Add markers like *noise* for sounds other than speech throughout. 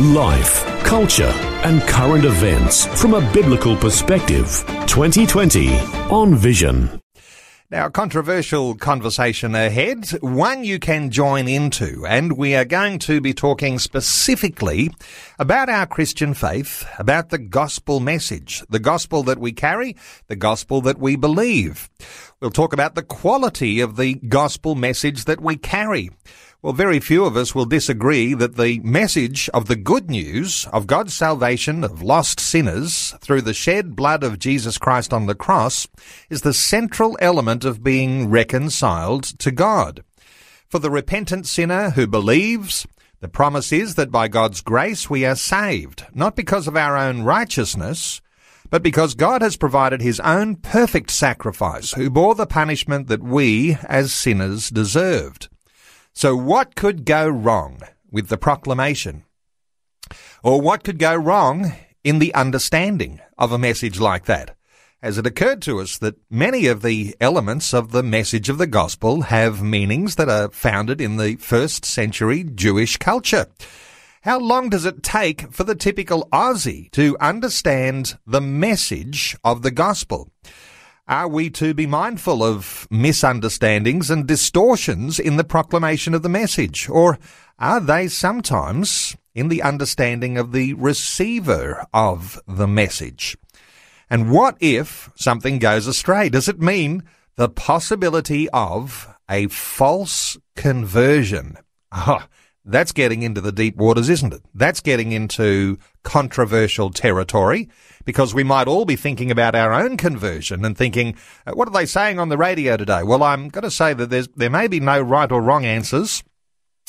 Life, culture, and current events from a biblical perspective. 2020 on Vision. Now, a controversial conversation ahead, one you can join into, and we are going to be talking specifically about our Christian faith, about the gospel message, the gospel that we carry, the gospel that we believe. We'll talk about the quality of the gospel message that we carry. Well, very few of us will disagree that the message of the good news of God's salvation of lost sinners through the shed blood of Jesus Christ on the cross is the central element of being reconciled to God. For the repentant sinner who believes, the promise is that by God's grace we are saved, not because of our own righteousness, but because God has provided his own perfect sacrifice, who bore the punishment that we, as sinners, deserved. So what could go wrong with the proclamation? Or what could go wrong in the understanding of a message like that? As it occurred to us that many of the elements of the message of the gospel have meanings that are founded in the first century Jewish culture. How long does it take for the typical Aussie to understand the message of the gospel? Are we to be mindful of misunderstandings and distortions in the proclamation of the message? Or are they sometimes in the understanding of the receiver of the message? And what if something goes astray? Does it mean the possibility of a false conversion? Oh, that's getting into the deep waters, isn't it? That's getting into controversial territory because we might all be thinking about our own conversion and thinking, uh, what are they saying on the radio today? Well, I'm going to say that there's, there may be no right or wrong answers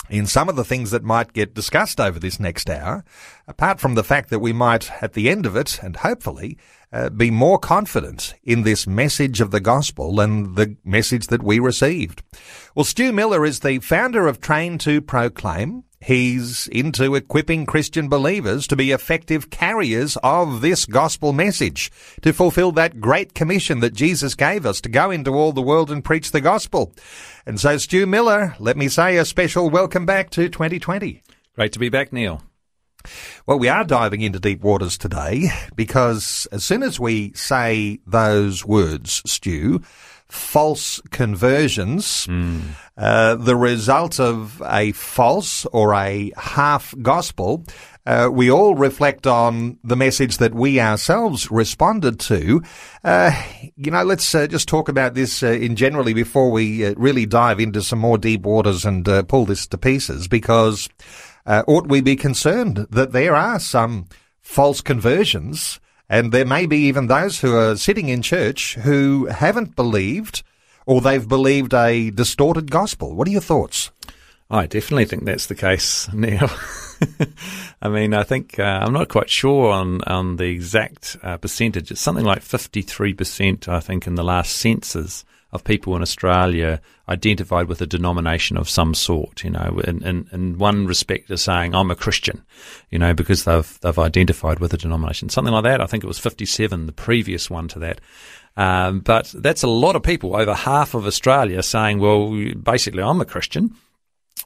in some of the things that might get discussed over this next hour, apart from the fact that we might, at the end of it, and hopefully, uh, be more confident in this message of the gospel and the message that we received. Well, Stu Miller is the founder of Train to Proclaim. He's into equipping Christian believers to be effective carriers of this gospel message, to fulfill that great commission that Jesus gave us to go into all the world and preach the gospel. And so, Stu Miller, let me say a special welcome back to 2020. Great to be back, Neil. Well, we are diving into deep waters today because as soon as we say those words, Stu, false conversions, mm. uh, the result of a false or a half gospel, uh, we all reflect on the message that we ourselves responded to. Uh, you know, let's uh, just talk about this uh, in generally before we uh, really dive into some more deep waters and pull this to pieces, because ought we be concerned that there are some false conversions and there may be even those who are sitting in church who haven't believed or they've believed a distorted gospel. What are your thoughts? I definitely think that's the case, *laughs* Neil. I mean, I think uh, I'm not quite sure on on the exact uh, percentage. It's something like 53%, I think, in the last census of people in Australia identified with a denomination of some sort, you know, in, in, in one respect is saying, I'm a Christian, you know, because they've, they've identified with a denomination. Something like that. I think it was 57, the previous one to that. Um, but that's a lot of people, over half of Australia saying, well, basically I'm a Christian.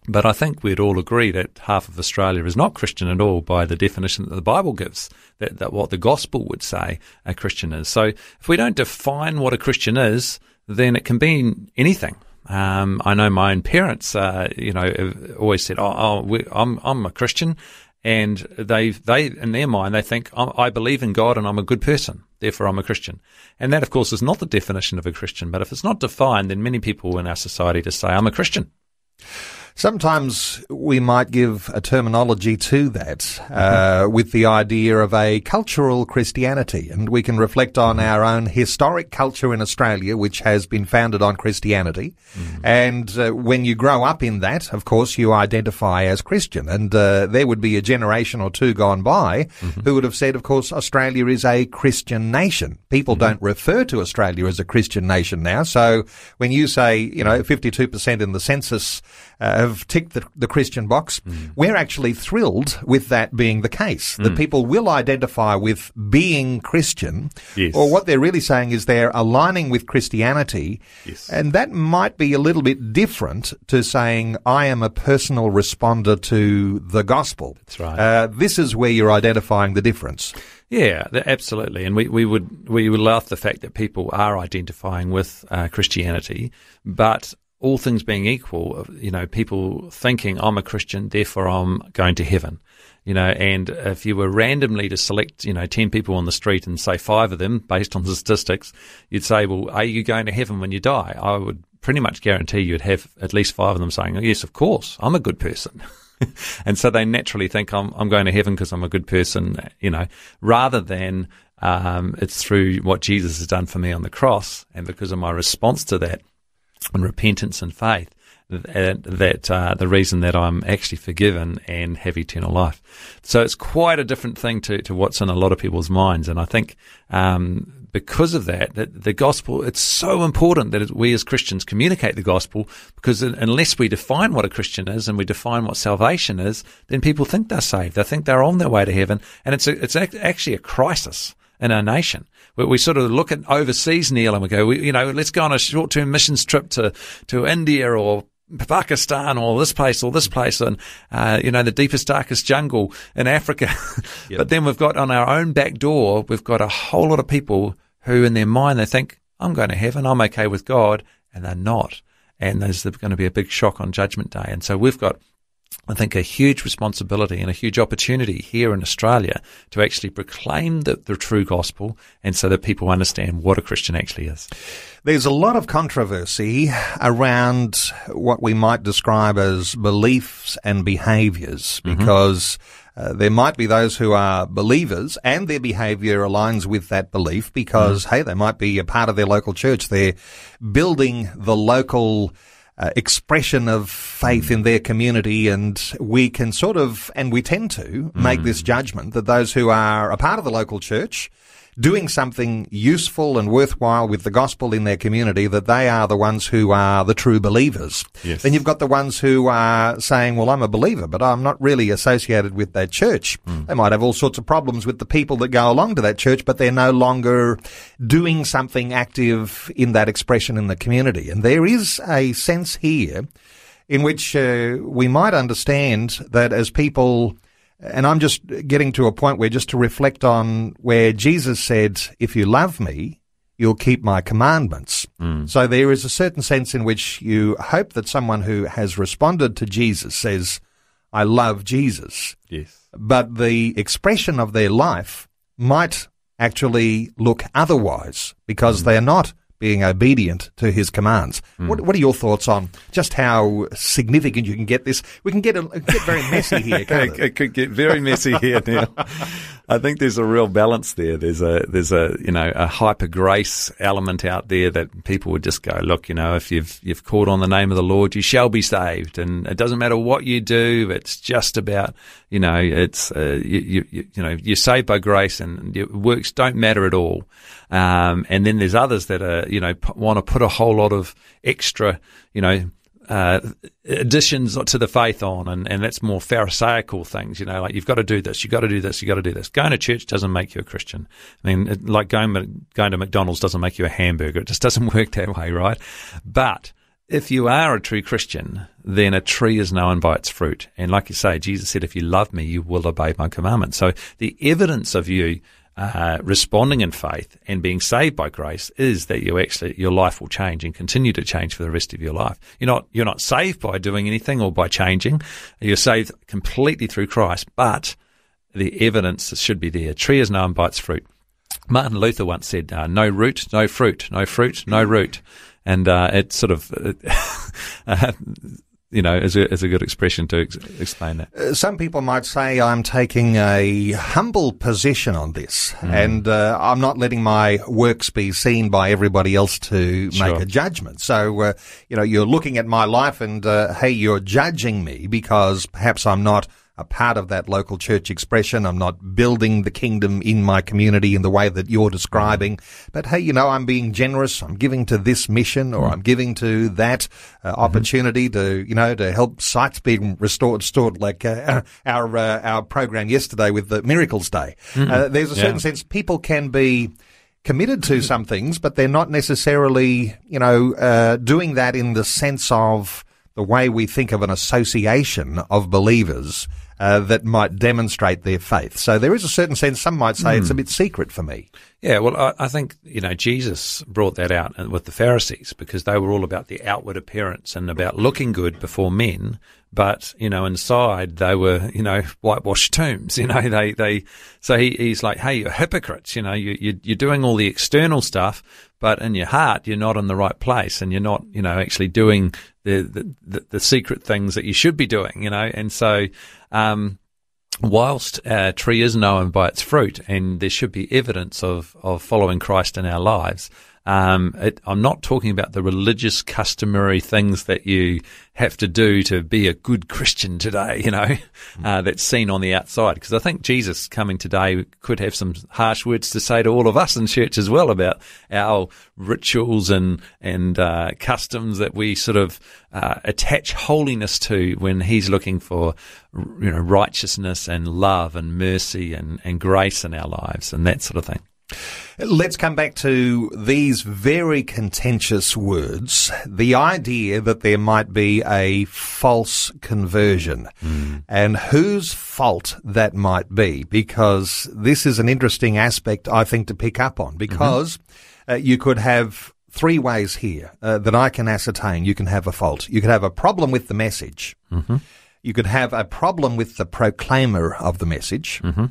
But I think we'd all agree that half of Australia is not Christian at all by the definition that the Bible gives, that, that what the gospel would say a Christian is. So if we don't define what a Christian is, then it can be anything. Um, I know my own parents, uh, you know, always said, "Oh, oh we, I'm I'm a Christian," and they they in their mind they think I believe in God and I'm a good person, therefore I'm a Christian. And that, of course, is not the definition of a Christian. But if it's not defined, then many people in our society just say I'm a Christian. Sometimes we might give a terminology to that uh, with the idea of a cultural Christianity, and we can reflect on our own historic culture in Australia, which has been founded on Christianity. Mm. And uh, when you grow up in that, of course, you identify as Christian. And uh, there would be a generation or two gone by mm-hmm. who would have said, of course, Australia is a Christian nation. People mm-hmm. don't refer to Australia as a Christian nation now. So when you say, you know, 52% in the census uh, have ticked the, the Christian box. Mm. We're actually thrilled with that being the case, that mm. people will identify with being Christian, yes. or what they're really saying is they're aligning with Christianity, yes. and that might be a little bit different to saying, I am a personal responder to the gospel. That's right. Uh, this is where you're identifying the difference. Yeah, absolutely, and we, we would we would love the fact that people are identifying with uh, Christianity, but all things being equal, you know, people thinking I'm a Christian, therefore I'm going to heaven. You know, and if you were randomly to select, you know, 10 people on the street and say five of them based on the statistics, you'd say, well, are you going to heaven when you die? I would pretty much guarantee you'd have at least five of them saying, yes, of course, I'm a good person. *laughs* and so they naturally think I'm, I'm going to heaven because I'm a good person, you know, rather than um, it's through what Jesus has done for me on the cross and because of my response to that and repentance and faith that uh, the reason that I'm actually forgiven and have eternal life. So it's quite a different thing to, to what's in a lot of people's minds. And I think um, because of that, that the gospel, it's so important that we as Christians communicate the gospel because unless we define what a Christian is and we define what salvation is, then people think they're saved. They think they're on their way to heaven. And it's, a, it's actually a crisis in our nation. We, we sort of look at overseas, Neil, and we go, we, you know, let's go on a short-term missions trip to, to India or Pakistan or this place or this place and, uh, you know, the deepest, darkest jungle in Africa. *laughs* Yep. but then we've got on our own back door, we've got a whole lot of people who in their mind, they think, I'm going to heaven. I'm okay with God. And they're not. And there's going to be a big shock on judgment day. And so we've got I think, a huge responsibility and a huge opportunity here in Australia to actually proclaim the, the, true gospel and so that people understand what a Christian actually is. There's a lot of controversy around what we might describe as beliefs and behaviors mm-hmm. because uh, there might be those who are believers and their behavior aligns with that belief because, mm. hey, they might be a part of their local church. They're building the local uh, expression of faith in their community, and we can sort of, and we tend to make mm. this judgment that those who are a part of the local church doing something useful and worthwhile with the gospel in their community, that they are the ones who are the true believers. Yes. Then you've got the ones who are saying, well, I'm a believer, but I'm not really associated with that church. Mm. They might have all sorts of problems with the people that go along to that church, but they're no longer doing something active in that expression in the community. And there is a sense here in which uh, we might understand that as people and I'm just getting to a point where just to reflect on where Jesus said, if you love me, you'll keep my commandments. Mm. So there is a certain sense in which you hope that someone who has responded to Jesus says, I love Jesus. Yes. But the expression of their life might actually look otherwise because mm. they are not being obedient to his commands. Mm. What, what, are your thoughts on just how significant you can get this? We can get a, get very messy *laughs* here. it? it could get very messy *laughs* here now. I think there's a real balance there. There's a there's a you know a hyper grace element out there that people would just go, look, you know, if you've you've called on the name of the Lord, you shall be saved, and it doesn't matter what you do. It's just about you know it's uh, you, you you know you're saved by grace, and your works don't matter at all. Um, and then there's others that are you know p- want to put a whole lot of extra you know uh, additions to the faith on, and, and that's more Pharisaical things, you know, like you've got to do this, you've got to do this, you've got to do this. Going to church doesn't make you a Christian. I mean, it, like going, going to McDonald's doesn't make you a hamburger. It just doesn't *laughs* work that way, right? But if you are a true Christian, then a tree is known by its fruit. And like you say, Jesus said, if you love me, you will obey my commandments. So the evidence of you uh, responding in faith and being saved by grace is that you actually your life will change and continue to change for the rest of your life. You're not you're not saved by doing anything or by changing. You're saved completely through Christ, but the evidence should be there. A tree is known by its fruit. Martin Luther once said, uh, "No root, no fruit. No fruit, no root." And uh, it sort of *laughs* uh, you know, is a, is a good expression to ex- explain that. Uh, some people might say I'm taking a humble position on this, mm. and uh, I'm not letting my works be seen by everybody else to sure. make a judgment. So, uh, you know, you're looking at my life, and uh, hey, you're judging me because perhaps I'm not a part of that local church expression. I'm not building the kingdom in my community in the way that you're describing. But hey, you know, I'm being generous. I'm giving to this mission or I'm giving to that uh, mm-hmm. opportunity to, you know, to help sites being restored, restored like uh, *laughs* our, uh, our program yesterday with the Miracles Day. Mm-hmm. Uh, there's a certain yeah. sense people can be committed to some things, but they're not necessarily, you know, uh, doing that in the sense of the way we think of an association of believers uh, that might demonstrate their faith. So there is a certain sense, some might say mm. it's a hmm. bit secret for me. Yeah, well, I, I, think, you know, Jesus brought that out with the Pharisees because they were all about the outward appearance and about looking good before men. But, you know, inside they were, you know, *laughs* whitewashed tombs, *laughs* you know, they, they, so he, he's like, hey, you're hypocrites, you know, you, you, you're doing all the external stuff, but in your heart, you're not in the right place and you're not, you know, actually doing the, the, the, secret things that you should be doing, you know, and so, um, whilst a tree is known by its fruit, and there should be evidence of, of following Christ in our lives, um, it, I'm not talking about the religious, customary things that you have to do to be a good Christian today, you know, *laughs* uh, that's seen on the outside. Because I think Jesus coming today could have some harsh words to say to all of us in church as well about our rituals and and uh, customs that we sort of uh, attach holiness to when He's looking for you know righteousness and love and mercy and, and grace in our lives and that sort of thing. Let's come back to these very contentious words. The idea that there might be a false conversion mm. and whose fault that might be, because this is an interesting aspect, I think, to pick up on, because mm-hmm. uh, you could have three ways here uh, that I can ascertain you can have a fault. You could have a problem with the message. Mm-hmm. You could have a problem with the proclaimer of the message. Mm-hmm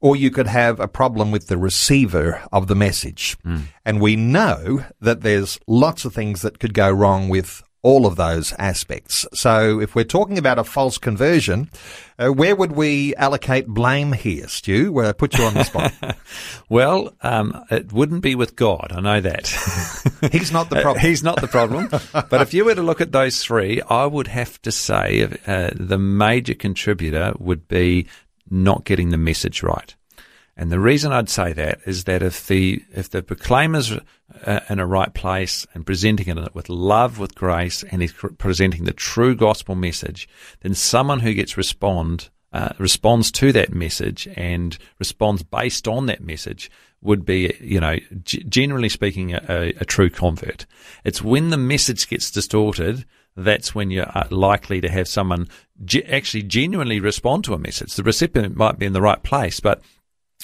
or you could have a problem with the receiver of the message. Mm. And we know that there's lots of things that could go wrong with all of those aspects. So if we're talking about a false conversion, uh, where would we allocate blame here, Stu? Uh, put you on the spot. *laughs* well, um, it wouldn't be with God. I know that. *laughs* He's not the problem. Uh, he's *laughs* not the problem. but if you were to look at those three, I would have to say uh, the major contributor would be not getting the message right. And the reason I'd say that is that if the if the proclaimer's uh, in a right place and presenting it with love, with grace, and is presenting the true gospel message, then someone who gets respond uh, responds to that message and responds based on that message would be, you know, g- generally speaking, a, a, true convert. It's when the message gets distorted that's when you're uh, likely to have someone ge- actually genuinely respond to a message. The recipient might be in the right place, but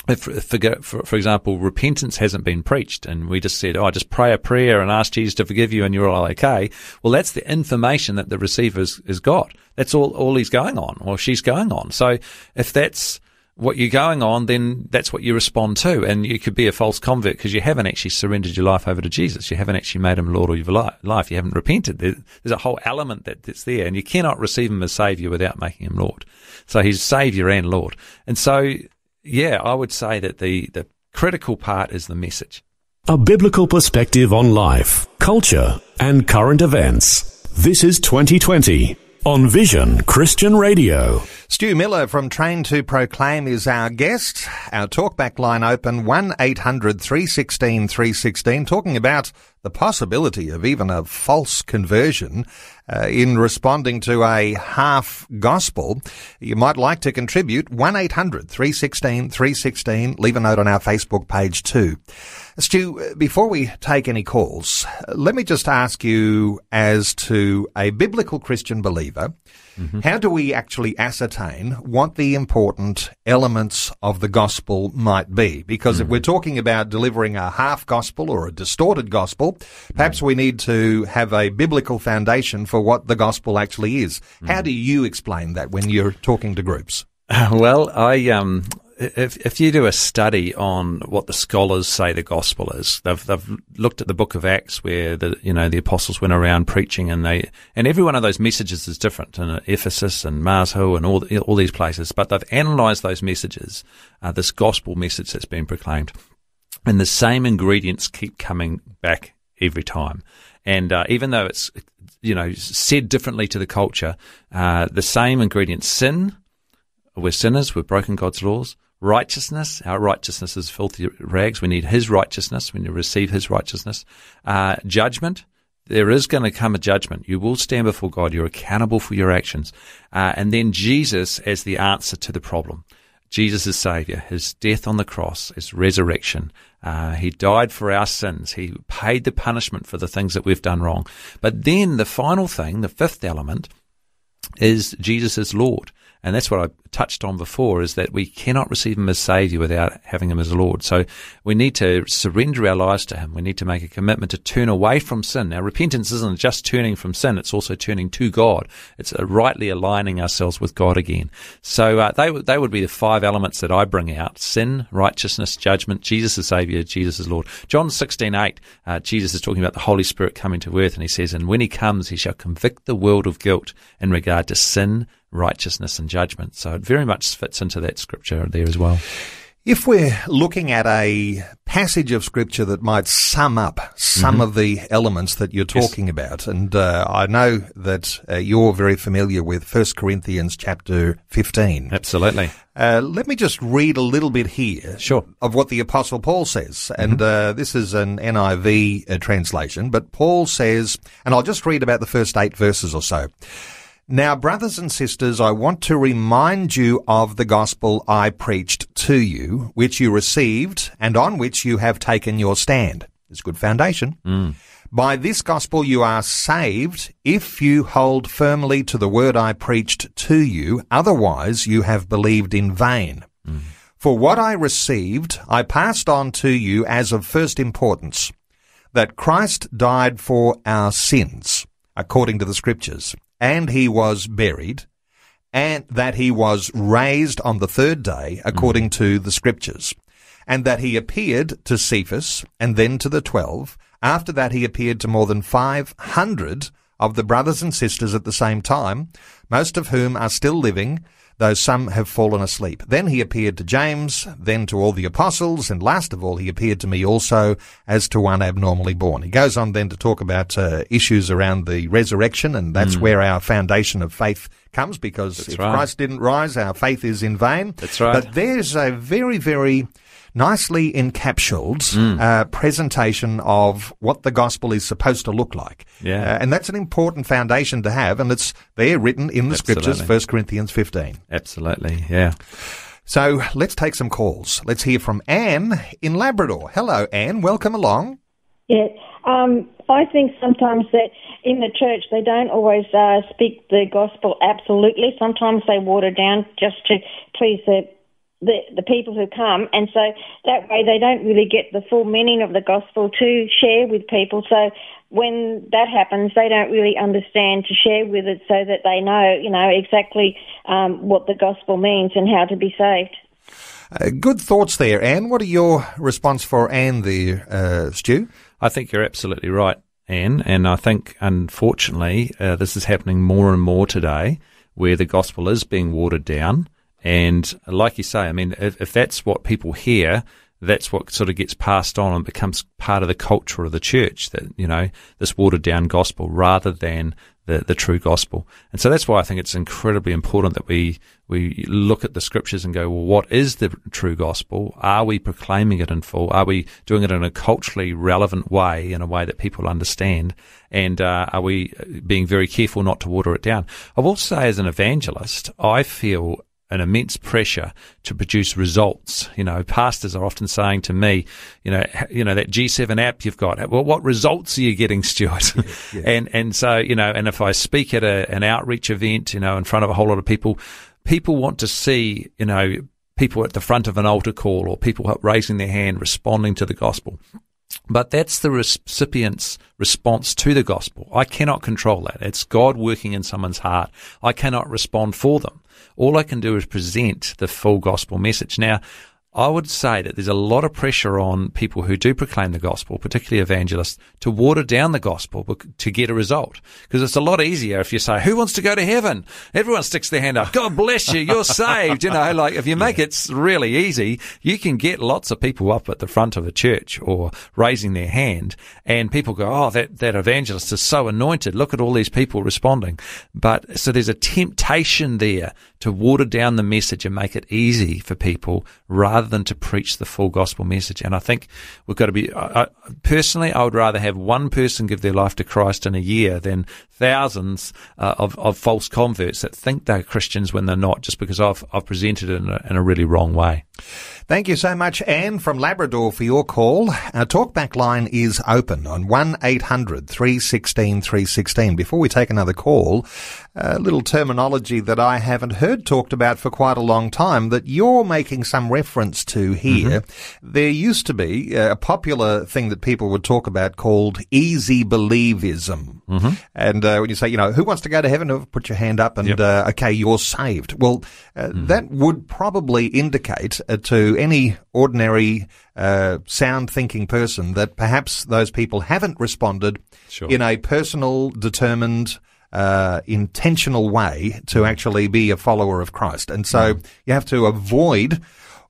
if, for, for, for, example, repentance hasn't been preached and we just said, oh, just pray a prayer and ask Jesus to forgive you and you're all okay. Well, that's the information that the receiver has got. That's all, all he's going on or she's going on. So if that's, what you're going on, then that's what you respond to. And you could be a false convert because you haven't actually surrendered your life over to Jesus. You haven't actually made him Lord of your life. You haven't repented. There's a whole element that's there and you cannot receive him as Savior without making him Lord. So he's Savior and Lord. And so, yeah, I would say that the, the critical part is the message. A biblical perspective on life, culture, and current events. This is 2020 on Vision Christian Radio. Stu Miller from Train to Proclaim is our guest. Our talkback line open 1 800 316 316, talking about the possibility of even a false conversion uh, in responding to a half gospel. You might like to contribute 1 800 316 316. Leave a note on our Facebook page too. Stu, before we take any calls, let me just ask you as to a biblical Christian believer, mm-hmm. how do we actually ascertain what the important elements of the gospel might be? Because mm-hmm. if we're talking about delivering a half gospel or a distorted gospel, perhaps mm-hmm. we need to have a biblical foundation for what the gospel actually is. How mm-hmm. do you explain that when you're talking to groups? *laughs* Well, I um, if, if you do a study on what the scholars say the gospel is, they've, they've looked at the book of Acts where the, you know, the apostles went around preaching and they, and every one of those messages is different in Ephesus and Mars Hill and all, all these places, but they've analyzed those messages, uh, this gospel message that's been proclaimed. And the same ingredients keep coming back every time. And uh, even though it's, you know, said differently to the culture, uh, the same ingredients, sin, we're sinners, we've broken God's laws. Righteousness, our righteousness is filthy rags. We need His righteousness. We need to receive His righteousness. Uh, judgment, there is going to come a judgment. You will stand before God. You're accountable for your actions. Uh, and then Jesus as the answer to the problem. Jesus is Savior. His death on the cross, His resurrection. Uh, he died for our sins. He paid the punishment for the things that we've done wrong. But then the final thing, the fifth element, is Jesus is Lord. And that's what I touched on before is that we cannot receive him as Savior without having him as Lord. So we need to surrender our lives to him. We need to make a commitment to turn away from sin. Now, repentance isn't just turning from sin, it's also turning to God. It's rightly aligning ourselves with God again. So uh, they, they would be the five elements that I bring out sin, righteousness, judgment, Jesus is Savior, Jesus is Lord. John 16 8, uh, Jesus is talking about the Holy Spirit coming to earth, and he says, And when he comes, he shall convict the world of guilt in regard to sin, righteousness and judgment. So very much fits into that scripture there as well. If we're looking at a passage of scripture that might sum up some mm-hmm. of the elements that you're talking yes. about, and uh, I know that uh, you're very familiar with 1 Corinthians chapter 15. Absolutely. Uh, let me just read a little bit here sure. of what the Apostle Paul says. Mm-hmm. And uh, this is an NIV uh, translation, but Paul says, and I'll just read about the first eight verses or so. Now, brothers and sisters, I want to remind you of the gospel I preached to you, which you received and on which you have taken your stand. It's a good foundation. Mm. By this gospel you are saved if you hold firmly to the word I preached to you. Otherwise you have believed in vain. Mm. For what I received, I passed on to you as of first importance, that Christ died for our sins, according to the scriptures and he was buried, and that he was raised on the third day according mm. to the scriptures, and that he appeared to Cephas and then to the twelve. After that, he appeared to more than 500 of the brothers and sisters at the same time, most of whom are still living, though some have fallen asleep. Then he appeared to James, then to all the apostles, and last of all he appeared to me also as to one abnormally born. He goes on then to talk about uh, issues around the resurrection, and that's mm. where our foundation of faith comes, because that's if right. Christ didn't rise, our faith is in vain. That's right. But there's a very, very nicely encapsulated mm. uh, presentation of what the gospel is supposed to look like. Yeah. Uh, and that's an important foundation to have, and it's there written in the Absolutely. scriptures, 1 Corinthians 15. Absolutely, yeah. So let's take some calls. Let's hear from Anne in Labrador. Hello, Anne. Welcome along. Yeah. Um, I think sometimes that in the church they don't always uh, speak the gospel absolutely. Sometimes they water down just to please the the, the people who come, and so that way they don't really get the full meaning of the gospel to share with people. So when that happens, they don't really understand to share with it, so that they know, you know, exactly um, what the gospel means and how to be saved. Uh, good thoughts there, Anne. What are your response for Anne there, uh, Stu? I think you're absolutely right, Anne, and I think unfortunately uh, this is happening more and more today, where the gospel is being watered down and like you say, I mean, if, if that's what people hear, that's what sort of gets passed on and becomes part of the culture of the church that, you know, this watered down gospel rather than the, the true gospel. And so that's why I think it's incredibly important that we, we look at the scriptures and go, well, what is the true gospel? Are we proclaiming it in full? Are we doing it in a culturally relevant way, in a way that people understand? And uh, are we being very careful not to water it down? I will say, as an evangelist, I feel an immense pressure to produce results. You know, pastors are often saying to me, you know, you know that G7 app you've got. Well, what results are you getting, *laughs* Stuart? yeah. And and so you know, and if I speak at a, an outreach event, you know, in front of a whole lot of people, people want to see, you know, people at the front of an altar call or people raising their hand responding to the gospel. But that's the recipient's response to the gospel. I cannot control that. It's God working in someone's heart. I cannot respond for them. All I can do is present the full gospel message. Now, I would say that there's a lot of pressure on people who do proclaim the gospel, particularly evangelists, to water down the gospel to get a result. Because it's a lot easier if you say, who wants to go to heaven? Everyone sticks their hand up. God bless you. You're saved. You know, like if you make yeah. it really easy, you can get lots of people up at the front of a church or raising their hand and people go, Oh, that, that evangelist is so anointed. Look at all these people responding. But so there's a temptation there to water down the message and make it easy for people rather than to preach the full gospel message. And I think we've got to be, I, personally, I would rather have one person give their life to Christ in a year than thousands uh, of, of false converts that think they're Christians when they're not just because I've, I've presented it in a, in a really wrong way. Thank you so much, Anne from Labrador, for your call. Our talkback line is open on 1 800 316 316. Before we take another call, a little terminology that I haven't heard talked about for quite a long time that you're making some reference to here. Mm-hmm. There used to be a popular thing that people would talk about called easy believism. Mm-hmm. And uh, when you say, you know, who wants to go to heaven? Put your hand up and, yep. uh, okay, you're saved. Well, uh, mm-hmm. that would probably indicate uh, to any ordinary uh, sound thinking person that perhaps those people haven't responded sure. in a personal, determined, uh, intentional way to mm. actually be a follower of Christ. And so mm. you have to avoid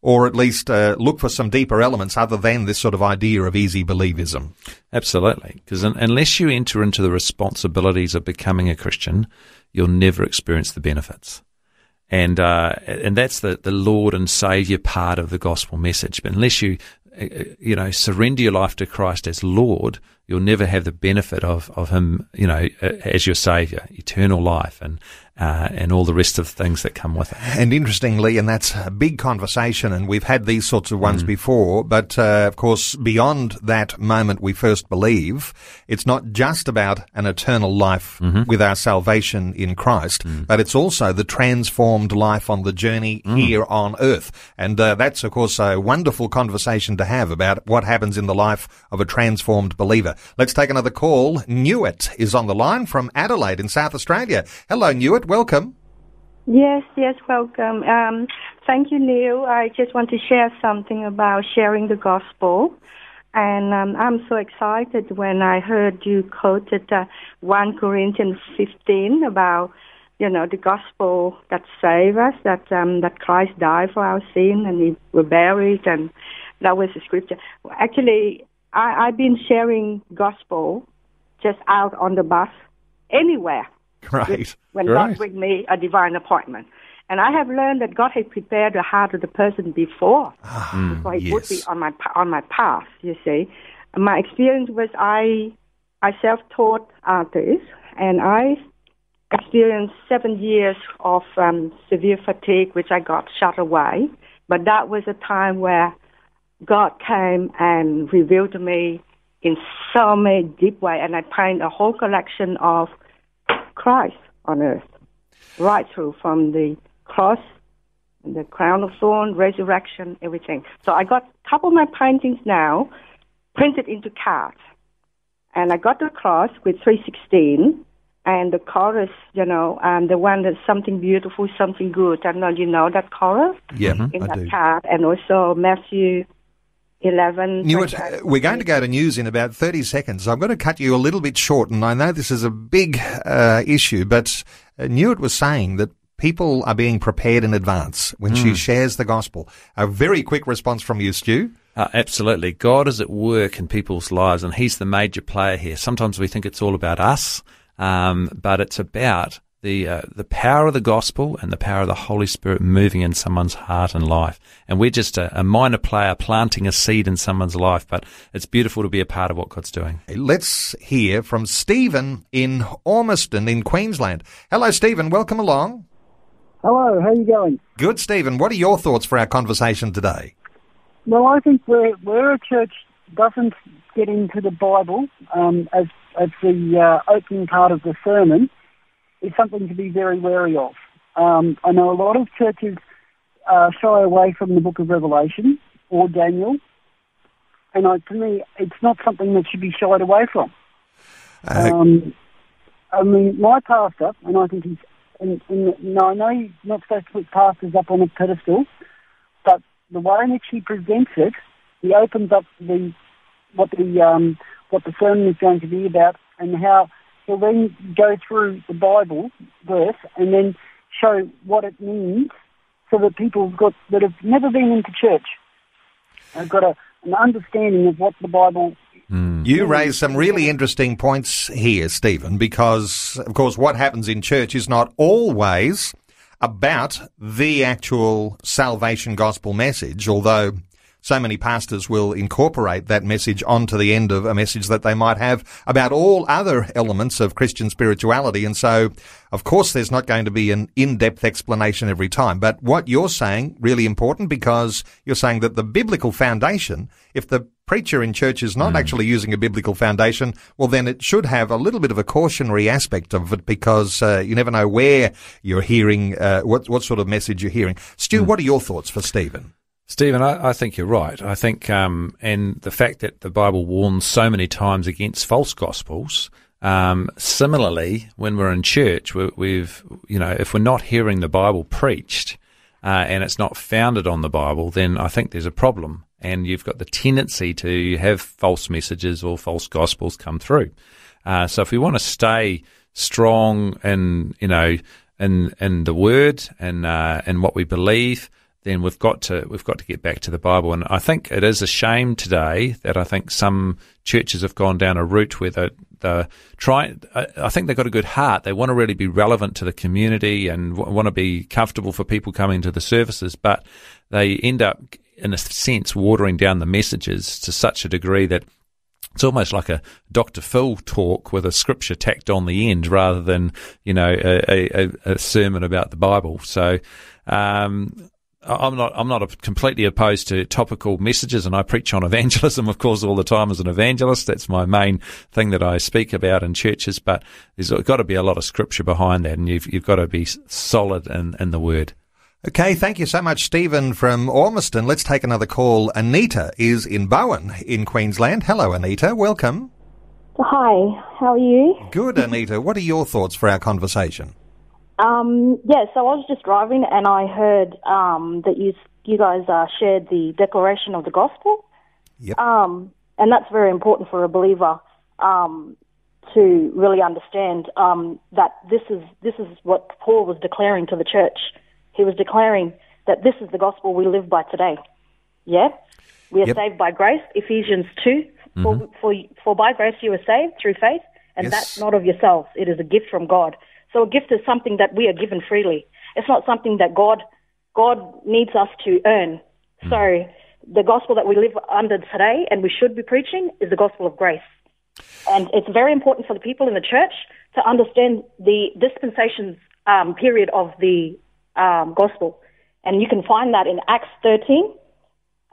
or at least uh, look for some deeper elements other than this sort of idea of easy believism. Absolutely. Because un- unless you enter into the responsibilities of becoming a Christian, you'll never experience the benefits. And, uh, and that's the, the Lord and Savior part of the gospel message. But unless you, uh, uh, you know, surrender your life to Christ as Lord, you'll never have the benefit of, of Him, you know, as your Savior, eternal life. And, uh, and all the rest of the things that come with it. And interestingly, and that's a big conversation, and we've had these sorts of ones mm. before, but uh, of course, beyond that moment we first believe, it's not just about an eternal life mm-hmm. with our salvation in Christ, mm. but it's also the transformed life on the journey mm. here on earth. And uh, that's, of course, a wonderful conversation to have about what happens in the life of a transformed believer. Let's take another call. Newitt is on the line from Adelaide in South Australia. Hello, Newitt welcome. Yes, yes, welcome. Um, thank you, Neil. I just want to share something about sharing the gospel. And um, I'm so excited when I heard you quoted uh, 1 Corinthians 15 about, you know, the gospel that saves us, that um, that Christ died for our sin and he was buried, and that was the scripture. Actually, I, I've been sharing gospel just out on the bus, anywhere. *laughs* Right. When right. God bring me a divine appointment. And I have learned that God had prepared the heart of the person before, ah, before He yes. put me on my on my path. You see, my experience was I I self-taught artist, and I experienced seven years of um, severe fatigue, which I got shut away. But that was a time where God came and revealed to me in so many deep way, and I paint a whole collection of Christ on earth, right through from the cross, the crown of thorn, resurrection, everything. So I got a couple of my paintings now printed into cards. And I got the cross with 316 and the chorus, you know, and the one that's something beautiful, something good. I know you know that chorus yeah, in I that do. card. And also Matthew 11. Newitt, we're going to go to news in about 30 seconds. I'm going to cut you a little bit short, and I know this is a big uh, issue, but uh, Newitt was saying that people are being prepared in advance when mm. she hmm. shares the gospel. A very quick response from you, Stu. Uh, absolutely. God is at work in people's lives, and He's the major player here. Sometimes we think it's all about us, um, but it's about the uh, the power of the gospel and the power of the Holy Spirit moving in someone's heart and life. And we're just a, a, minor player planting a seed in someone's life, but it's beautiful to be a part of what God's doing. Let's hear from Stephen in Ormiston in Queensland. Hello, Stephen. Welcome along. Hello. How are you going? Good, Stephen. What are your thoughts for our conversation today? Well, I think where where a church doesn't get into the Bible um, as as the uh, opening part of the sermon is something to be very wary of. Um, I know a lot of churches uh, shy away from the book of Revelation or Daniel, and I, to me, it's not something that should be shied away from. Uh, Um, I mean, my pastor, and I think he's, and, and, no, I know you're not supposed to put pastors up on a pedestal, but the way in which he presents it, he opens up the what the um, what the sermon is going to be about, and how he'll then go through the Bible verse and then show what it means, so that people have got that have never been into church. Have got a, an understanding of what the Bible hmm. You raise some really interesting points here, Stephen, because, of course, what happens in church is not always about the actual salvation gospel message, although so many pastors will incorporate that message onto the end of a message that they might have about all other elements of Christian spirituality. And so, of course, there's not going to be an in-depth explanation every time. But what you're saying, really important because you're saying that the biblical foundation, if the preacher in church is not actually using a biblical foundation, well, then it should have a little bit of a cautionary aspect of it because uh, you never know where you're hearing, uh, what, what sort of message you're hearing. Stu, what are your thoughts for Stephen? Stephen, I, I think you're right. I think, um, and the fact that the Bible warns so many times against false gospels. Um, similarly, when we're in church, we, we've, you know, if we're not hearing the Bible preached, uh, and it's not founded on the Bible, then I think there's a problem. And you've got the tendency to have false messages or false gospels come through. Uh, so if we want to stay strong in, you know, in, in the word and, uh, what we believe, then we've got to we've got to get back to the Bible. And I think it is a shame today that I think some churches have gone down a route where they they try. I I think they've got a good heart. They want to really be relevant to the community and want to be comfortable for people coming to the services, but they end up, in a sense, watering down the messages to such a degree that it's almost like a Dr. Phil talk with a scripture tacked on the end rather than, you know, a, a, a sermon about the Bible. So, um, I'm not. I'm not completely opposed to topical messages, and I preach on evangelism, of course, all the time as an evangelist. That's my main thing that I speak about in churches. But there's got to be a lot of scripture behind that, and you've you've got to be solid in, in the word. Okay, thank you so much, Stephen from Ormiston. Let's take another call. Anita is in Bowen in Queensland. Hello, Anita. Welcome. Hi, how are you? Good, Anita. What are your thoughts for our conversation? Um, yeah, so I was just driving and I heard um, that you you guys uh, shared the declaration of the gospel. Yep. Um, and that's very important for a believer um, to really understand um, that this is this is what Paul was declaring to the church. He was declaring that this is the gospel we live by today. Yeah, we are Yep. saved by grace. Ephesians 2 For, for for by grace you are saved through faith, and Yes. that's not of yourselves. It is a gift from God. So a gift is something that we are given freely. It's not something that God God needs us to earn. So the gospel that we live under today and we should be preaching is the gospel of grace. And it's very important for the people in the church to understand the dispensations um, period of the um, gospel. And you can find that in Acts 13,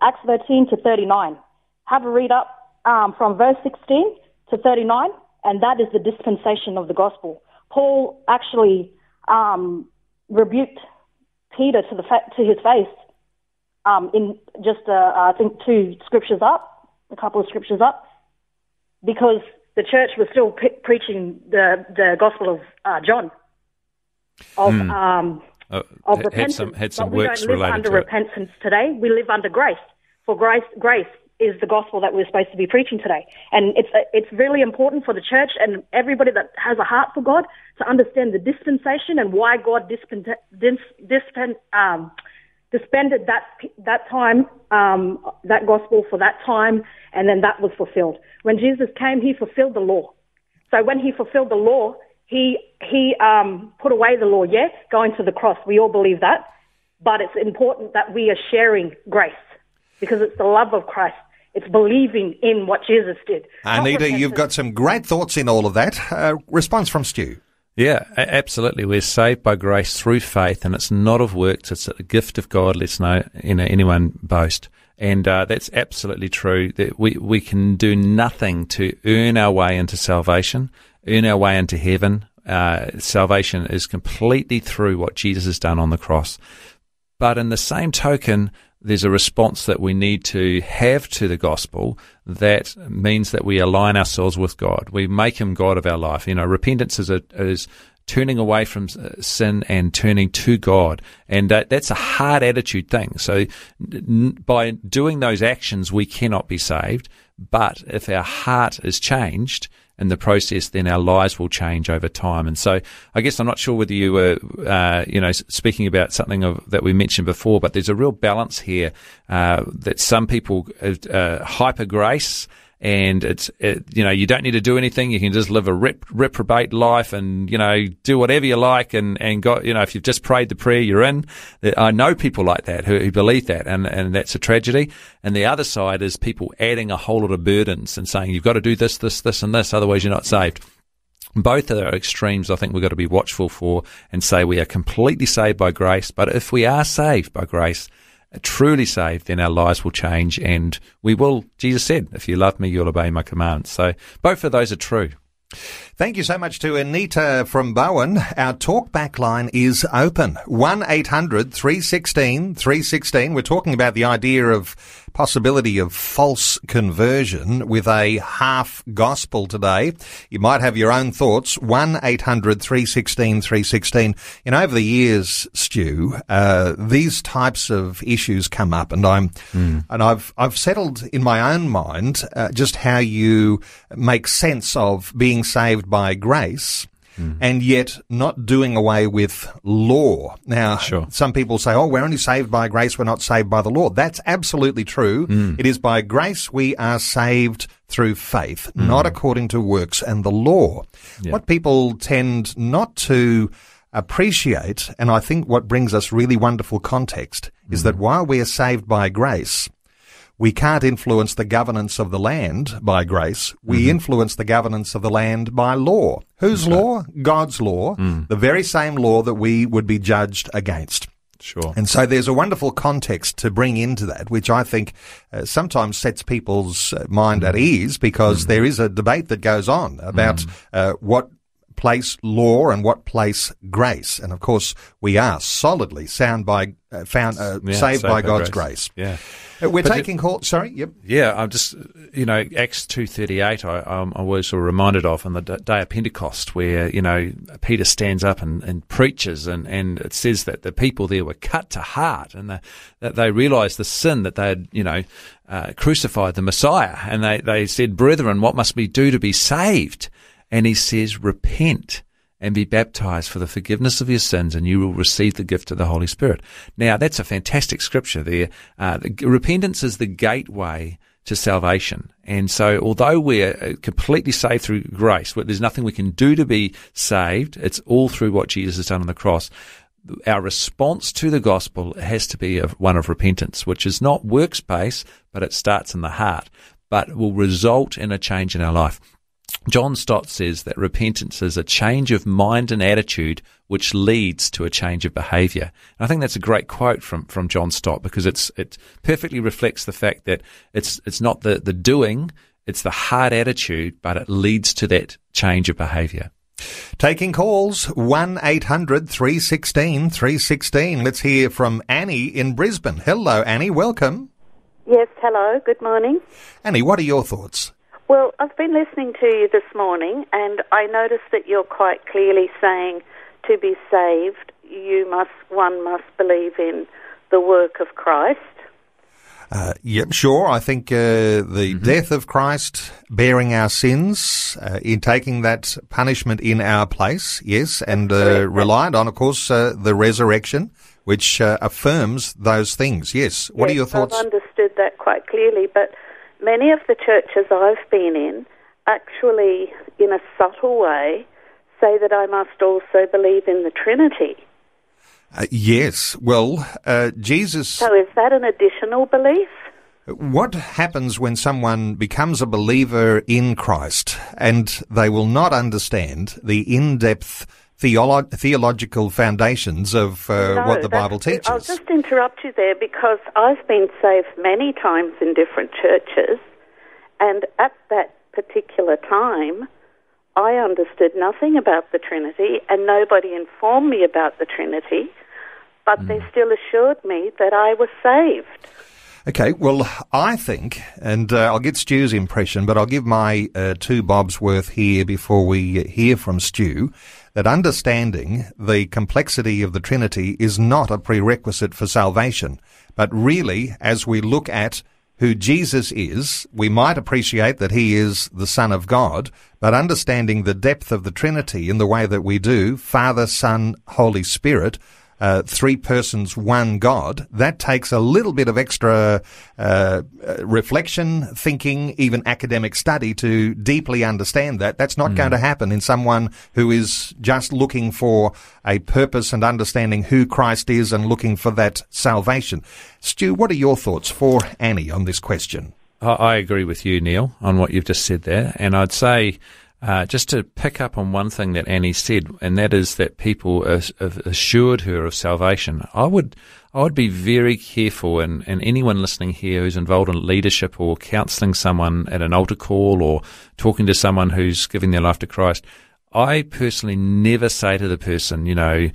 Acts 13 to 39. Have a read up um, from verse 16 to 39, and that is the dispensation of the gospel. Paul actually um, rebuked Peter to the fa- to his face um, in just uh, I think two scriptures up, a couple of scriptures up, because the church was still pre- preaching the the gospel of uh, John of um, Uh, of had repentance. some had some but we don't live under to it. repentance today. We live under grace. For grace, grace is the gospel that we're supposed to be preaching today, and it's it's really important for the church and everybody that has a heart for God to understand the dispensation and why God dispen, dis, dispen, um, dispended that that time, um, that gospel for that time, and then that was fulfilled. When Jesus came, He fulfilled the law. So when He fulfilled the law, He He um, put away the law. Yeah, going to the cross. We all believe that, but it's important that we are sharing grace because it's the love of Christ. It's believing in what Jesus did. Anita, you've got some great thoughts in all of that. Uh, response from Stu. Yeah, absolutely. We're saved by grace through faith, and it's not of works. It's a gift of God. Let's no you know, anyone boast. And uh, that's absolutely true. That we, we can do nothing to earn our way into salvation, earn our way into heaven. Uh, salvation is completely through what Jesus has done on the cross. But in the same token, there's a response that we need to have to the gospel that means that we align ourselves with God. We make Him God of our life. You know, repentance is a, is turning away from uh, sin and turning to God. And uh, that's a hard attitude thing. So n- by doing those actions, we cannot be saved. But if our heart is changed, in the process, then our lives will change over time. And so, I guess I'm not sure whether you were, uh, you know, speaking about something of, that we mentioned before, but there's a real balance here uh, that some people uh, uh hyper grace and it's it, you know you don't need to do anything. You can just live a rep, reprobate life and you know do whatever you like and and got you know if you've just prayed the prayer you're in. I know people like that who, who believe that and and that's a tragedy. And the other side is people adding a whole lot of burdens and saying you've got to do this this this and this otherwise you're not saved. Both are extremes I think we've got to be watchful for and say we are completely saved by grace. But if we are saved by grace, truly saved, then our lives will change and we will, Jesus said, if you love me, you'll obey my commands. So both of those are true. Thank you so much to Anita from Bowen. Our talkback line is open. 1 800 316 316. We're talking about the idea of possibility of false conversion with a half gospel today. You might have your own thoughts. 1 800 316 316. You know, over the years, Stu, uh, these types of issues come up and I'm, mm. and I've, I've settled in my own mind, uh, just how you make sense of being saved by grace mm. and yet not doing away with law. Now, sure. some people say, oh, we're only saved by grace, we're not saved by the law. That's absolutely true. Mm. It is by grace we are saved through faith, mm. not according to works and the law. Yeah. What people tend not to appreciate, and I think what brings us really wonderful context, is that mm. while we are saved by grace, we can't influence the governance of the land by grace. We mm-hmm. influence the governance of the land by law. Whose law? God's law. Mm. The very same law that we would be judged against. Sure. And so there's a wonderful context to bring into that, which I think uh, sometimes sets people's uh, mind mm. at ease because mm. there is a debate that goes on about mm. uh, what place law and what place grace. And of course, we are solidly sound by, uh, found, uh, yeah, saved, saved, by, by God's grace. grace. Yeah. Uh, we're but taking calls. Sorry. Yep. Yeah. I'm just, you know, Acts two thirty eight. I, I was sort of reminded of on the day of Pentecost, where you know Peter stands up and, and preaches, and, and it says that the people there were cut to heart, and the, that they realised the sin that they had, you know, uh, crucified the Messiah, and they they said, "Brethren, what must we do to be saved?" And he says, repent and be baptized for the forgiveness of your sins, and you will receive the gift of the Holy Spirit. Now, that's a fantastic scripture there. Uh, the, repentance is the gateway to salvation. And so, although we're uh, completely saved through grace, there's nothing we can do to be saved. It's all through what Jesus has done on the cross. Our response to the gospel has to be one of repentance, which is not works based, but it starts in the heart, but will result in a change in our life. John Stott says that repentance is a change of mind and attitude which leads to a change of behavior. And I think that's a great quote from, from John Stott because it's, it perfectly reflects the fact that it's, it's not the, the doing, it's the hard attitude, but it leads to that change of behavior. Taking calls, 1 800 316 316. Let's hear from Annie in Brisbane. Hello, Annie. Welcome. Yes, hello. Good morning. Annie, what are your thoughts? Well, I've been listening to you this morning, and I noticed that you're quite clearly saying to be saved, you must one must believe in the work of Christ. Uh, yep, sure. I think uh, the mm-hmm. death of Christ, bearing our sins, uh, in taking that punishment in our place, yes, and uh, reliant on, of course, uh, the resurrection, which uh, affirms those things. Yes. What yes, are your thoughts? I've understood that quite clearly, but many of the churches I've been in actually, in a subtle way, say that I must also believe in the Trinity. Uh, yes. Well, uh, Jesus. So is that an additional belief? What happens when someone becomes a believer in Christ and they will not understand the in depth theolo- theological foundations of uh, no, what the Bible teaches. I'll just interrupt you there because I've been saved many times in different churches, and at that particular time, I understood nothing about the Trinity, and nobody informed me about the Trinity. but they still assured me that I was saved. Okay, well, I think, and uh, I'll get Stu's impression, but I'll give my uh, two bobs worth here before we hear from Stu, that understanding the complexity of the Trinity is not a prerequisite for salvation, but really, as we look at who Jesus is, we might appreciate that he is the Son of God, but understanding the depth of the Trinity in the way that we do, Father, Son, Holy Spirit, uh, three persons, one God, that takes a little bit of extra uh, reflection, thinking, even academic study to deeply understand that. That's not mm. going to happen in someone who is just looking for a purpose and understanding who Christ is and looking for that salvation. Stu, what are your thoughts for Annie on this question? I agree with you, Neil, on what you've just said there. And I'd say uh, just to pick up on one thing that Annie said, and that is that people assured her of salvation. I would, I would be very careful, and, and anyone listening here who's involved in leadership or counselling someone at an altar call or talking to someone who's giving their life to Christ, I personally never say to the person, you know,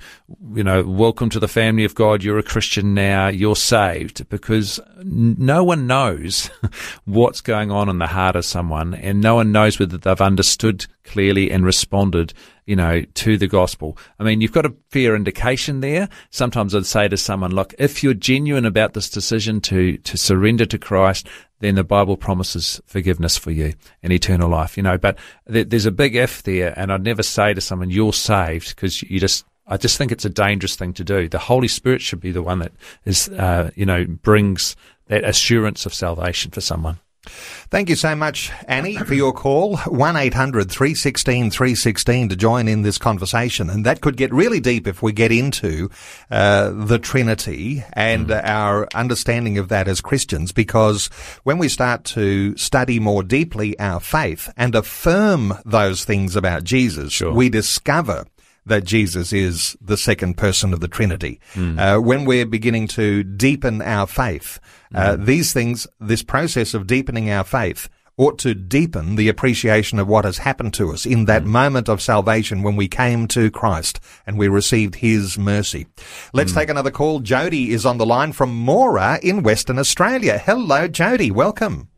you know, welcome to the family of God. You're a Christian now. You're saved because no one knows *laughs* what's going on in the heart of someone and no one knows whether they've understood clearly and responded, you know, to the gospel. I mean, you've got a fair indication there. Sometimes I'd say to someone, look, if you're genuine about this decision to, to surrender to Christ, then the Bible promises forgiveness for you and eternal life, you know. But th- there's a big if there, and I'd never say to someone, you're saved, because you just, I just think it's a dangerous thing to do. The Holy Spirit should be the one that is, uh, you know, brings that assurance of salvation for someone. Thank you so much, Annie, for your call. 1-800 316 316 to join in this conversation. And that could get really deep if we get into uh, the Trinity and mm. our understanding of that as Christians, because when we start to study more deeply our faith and affirm those things about Jesus, sure. we discover that Jesus is the second person of the Trinity. Mm. Uh, when we're beginning to deepen our faith, uh, mm. these things, this process of deepening our faith, ought to deepen the appreciation of what has happened to us in that mm. moment of salvation when we came to Christ and we received His mercy. Let's mm. take another call. Jody is on the line from Moora in Western Australia. Hello, Jody. Welcome.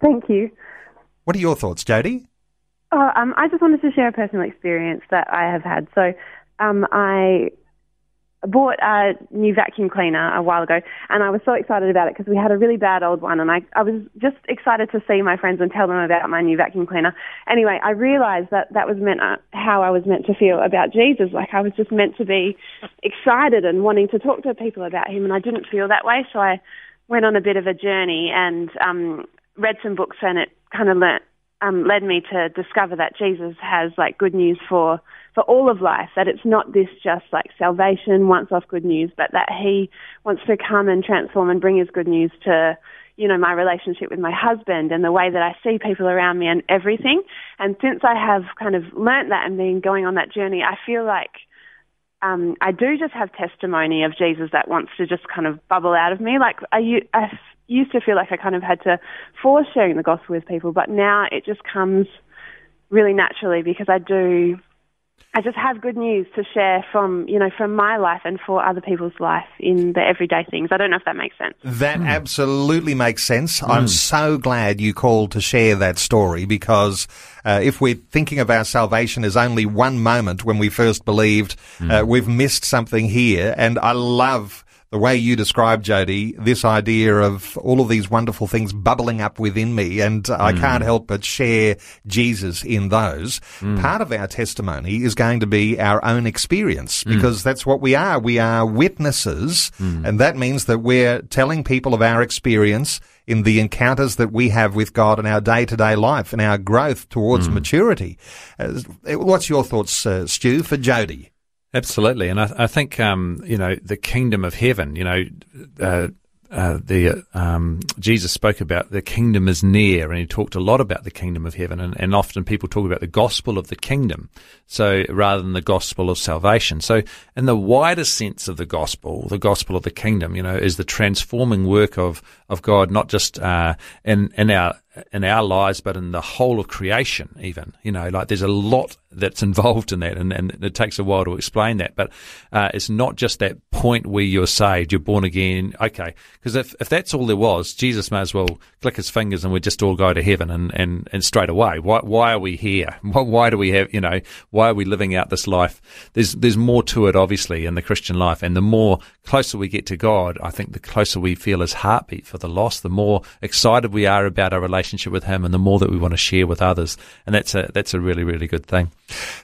Thank you. What are your thoughts, Jody? Oh, um, I just wanted to share a personal experience that I have had. So, um, I bought a new vacuum cleaner a while ago, and I was so excited about it because we had a really bad old one, and I, I was just excited to see my friends and tell them about my new vacuum cleaner. Anyway, I realized that that was meant uh, how I was meant to feel about Jesus. Like I was just meant to be excited and wanting to talk to people about him, and I didn't feel that way, so I went on a bit of a journey and um, read some books, and it kind of learnt um, led me to discover that Jesus has like good news for for all of life. That it's not this just like salvation, once off good news, but that He wants to come and transform and bring His good news to you know my relationship with my husband and the way that I see people around me and everything. And since I have kind of learnt that and been going on that journey, I feel like um, I do just have testimony of Jesus that wants to just kind of bubble out of me. Like I, I used to feel like I kind of had to force sharing the gospel with people, but now it just comes really naturally because I do. I just have good news to share from you know from my life and for other people's life in the everyday things. I don't know if that makes sense. That mm. absolutely makes sense. Mm. I'm so glad you called to share that story because uh, if we're thinking of our salvation as only one moment when we first believed, mm. uh, we've missed something here. And I love the way you describe, Jody, this idea of all of these wonderful things bubbling up within me, and mm. I can't help but share Jesus in those. Mm. Part of our testimony is going to be our own experience mm. because mm. that's what we are. We are witnesses, mm. and that means that we're telling people of our experience in the encounters that we have with God in our day to day life and our growth towards maturity. Uh, what's your thoughts, uh, Stu, for Jody? Absolutely, and I, I think um, you know the kingdom of heaven. You know, uh, uh, the um, Jesus spoke about the kingdom is near, and he talked a lot about the kingdom of heaven, and, and, often people talk about the gospel of the kingdom, so rather than the gospel of salvation. So, in the wider sense of the gospel, the gospel of the kingdom, you know, is the transforming work of of God, not just uh, in in our in our lives, but in the whole of creation, even. You know, like there's a lot that's involved in that, and, and it takes a while to explain that. But uh, it's not just that point where you're saved, you're born again. Okay, because if, if that's all there was, Jesus may as well click his fingers and we'd just all go to heaven and, and, and straight away. Why, why are we here? *laughs* Why, why do we have, you know, why are we living out this life? There's, there's more to it, obviously, in the Christian life. And the more closer we get to God, I think the closer we feel his heartbeat for the loss, the more excited we are about our relationship with him and the more that we want to share with others. And that's a, that's a really, really good thing.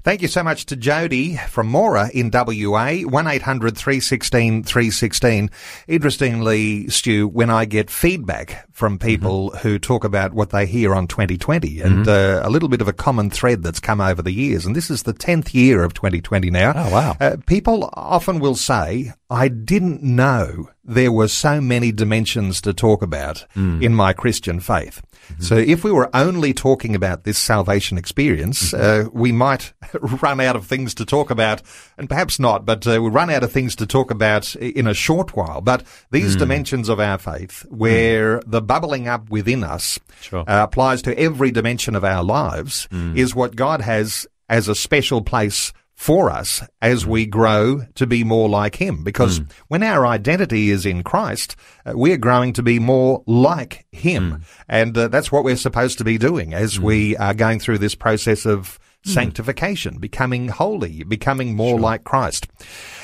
Thank you so much to Jody from Moora in WA, 1800 316 316. Interestingly, Stu, when I get feedback from people mm-hmm. who talk about what they hear on 2020 and mm-hmm. uh, a little bit of a common thread that's come over the years, and this is the 10th year of 2020 now. Oh, wow. Uh, people often will say, I didn't know there were so many dimensions to talk about mm. in my Christian faith. Mm-hmm. So if we were only talking about this salvation experience, mm-hmm. uh, we might *laughs* run out of things to talk about, and perhaps not, but uh, we run out of things to talk about in a short while. But these mm. dimensions of our faith, where mm. the bubbling up within us sure. uh, applies to every dimension of our lives, mm. is what God has as a special place for us as we grow to be more like Him. Because mm. when our identity is in Christ, uh, we're growing to be more like Him. Mm. And uh, that's what we're supposed to be doing as mm. we are going through this process of hmm. Sanctification, becoming holy, becoming more sure. like Christ.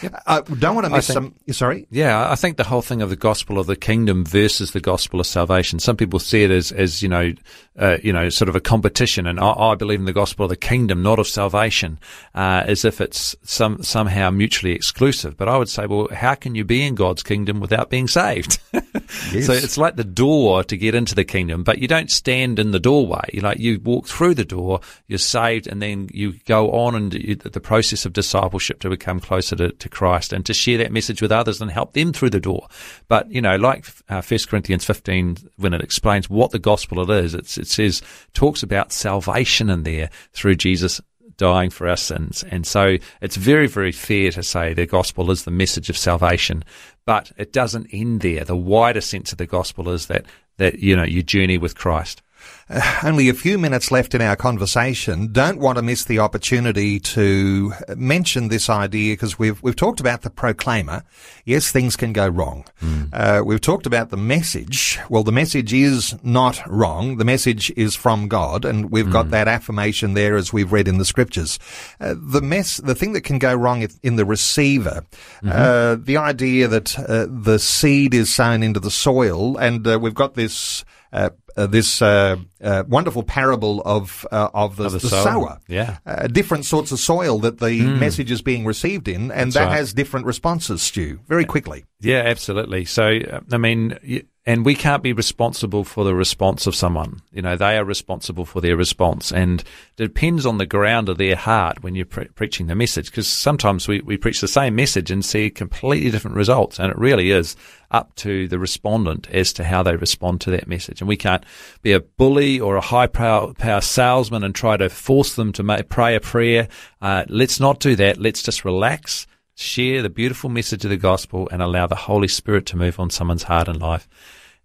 Yep. Uh, don't want to miss think, some. Sorry. Yeah, I think the whole thing of the gospel of the kingdom versus the gospel of salvation. Some people see it as, as you know, uh, you know, sort of a competition, and I, I, believe in the gospel of the kingdom, not of salvation, uh, as if it's some somehow mutually exclusive. But I would say, well, how can you be in God's kingdom without being saved? *laughs* yes. So it's like the door to get into the kingdom, but you don't stand in the doorway. You like you walk through the door, you're saved, and then you go on and you, the process of discipleship to become closer to, to Christ and to share that message with others and help them through the door. But, you know, like uh, 1 Corinthians 15, when it explains what the gospel it is, it says, talks about salvation in there through Jesus dying for our sins. And so it's very, very fair to say the gospel is the message of salvation, but it doesn't end there. The wider sense of the gospel is that, that, you know, you journey with Christ. Uh, only a few minutes left in our conversation. Don't want to miss the opportunity to mention this idea because we've we've talked about the proclaimer. Yes, things can go wrong. Mm. Uh, we've talked about the message. Well, the message is not wrong. The message is from God, and we've mm. got hmm. that affirmation there as we've read in the scriptures. Uh, the mess, the thing that can go wrong in the receiver, mm-hmm. Uh, the idea that uh, the seed is sown into the soil, and uh, we've got this uh, uh, this uh, uh, wonderful parable of uh, of the, of the, the sower. Yeah, uh, different sorts of soil that the mm. message is being received in, and That's that right. has different responses. Stu, very quickly. Yeah, absolutely. So, I mean, and we can't be responsible for the response of someone. You know, they are responsible for their response, and it depends on the ground of their heart when you're pre- preaching the message. Because sometimes we, we preach the same message and see completely different results, and it really is up to the respondent as to how they respond to that message. And we can't be a bully or a high power, salesman and try to force them to pray a prayer. Uh, let's not do that. Let's just relax share the beautiful message of the gospel and allow the Holy Spirit to move on someone's heart and life.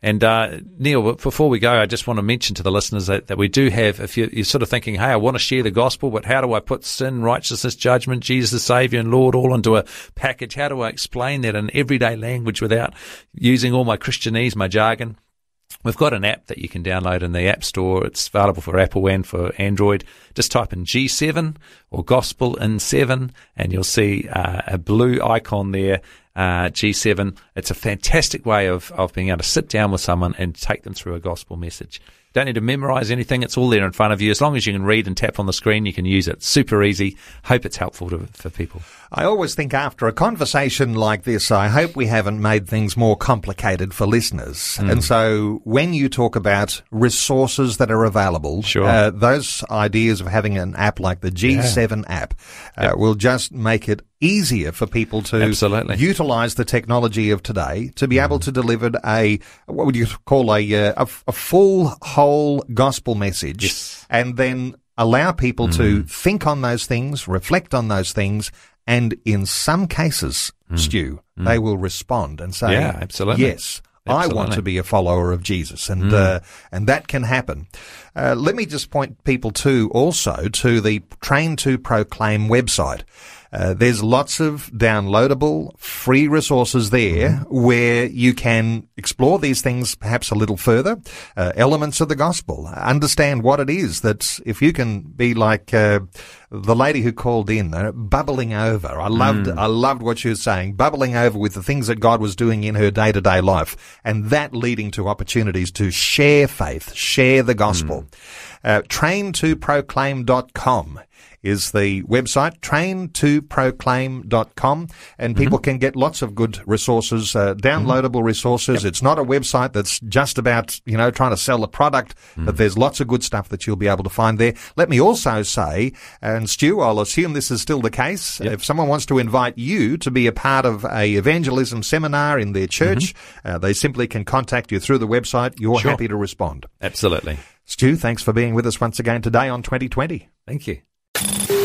And uh, Neil, before we go, I just want to mention to the listeners that, that we do have, if you're, you're, sort of thinking, hey, I want to share the gospel, but how do I put sin, righteousness, judgment, Jesus, the Savior and Lord all into a package? How do I explain that in everyday language without using all my Christianese, my jargon? We've got an app that you can download in the App Store. It's available for Apple and for Android. Just type in G7 or Gospel in 7 and you'll see uh, a blue icon there, uh, G7. It's a fantastic way of, of being able to sit down with someone and take them through a gospel message. Don't need to memorize anything. It's all there in front of you. As long as you can read and tap on the screen, you can use it. Super easy. Hope it's helpful to, for people. I always think after a conversation like this, I hope we haven't made things more complicated for listeners. Mm. And so when you talk about resources that are available, sure. uh, those ideas of having an app like the G7 yeah. app uh, yep. will just make it easier for people to Absolutely. utilize the technology of today to be mm. able to deliver a, what would you call a, uh, a, a full, whole gospel message yes. and then allow people mm. to think on those things, reflect on those things, and in some cases, mm. Stu, mm. they will respond and say, yeah, absolutely. yes, I want to be a follower of Jesus, and Mm. uh, and that can happen. Uh, let me just point people to also to the Train to Proclaim website. Uh, there's lots of downloadable free resources there where you can explore these things perhaps a little further, uh, elements of the gospel, understand what it is that if you can be like uh, the lady who called in, uh, bubbling over. I loved, I loved what she was saying, bubbling over with the things that God was doing in her day to day life, and that leading to opportunities to share faith, share the gospel. Uh, train2proclaim.com is the website, train2proclaim.com, and people can get lots of good resources, uh, downloadable resources. It's not a website that's just about, you know, trying to sell a product, but there's lots of good stuff that you'll be able to find there. Let me also say, and Stu, I'll assume this is still the case, if someone wants to invite you to be a part of a evangelism seminar in their church, uh, they simply can contact you through the website. You're Sure. happy to respond. Absolutely. Stu, thanks for being with us once again today on 2020. Thank you.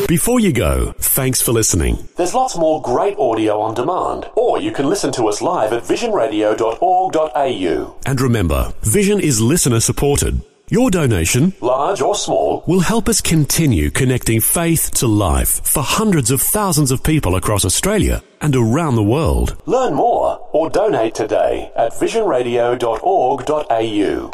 Before you go, thanks for listening. There's lots more great audio on demand, or you can listen to us live at visionradio.org.au. And remember, Vision is listener supported. Your donation, Large or small, will help us continue connecting faith to life for hundreds of thousands of people across Australia and around the world. learn more or donate today at visionradio.org.au.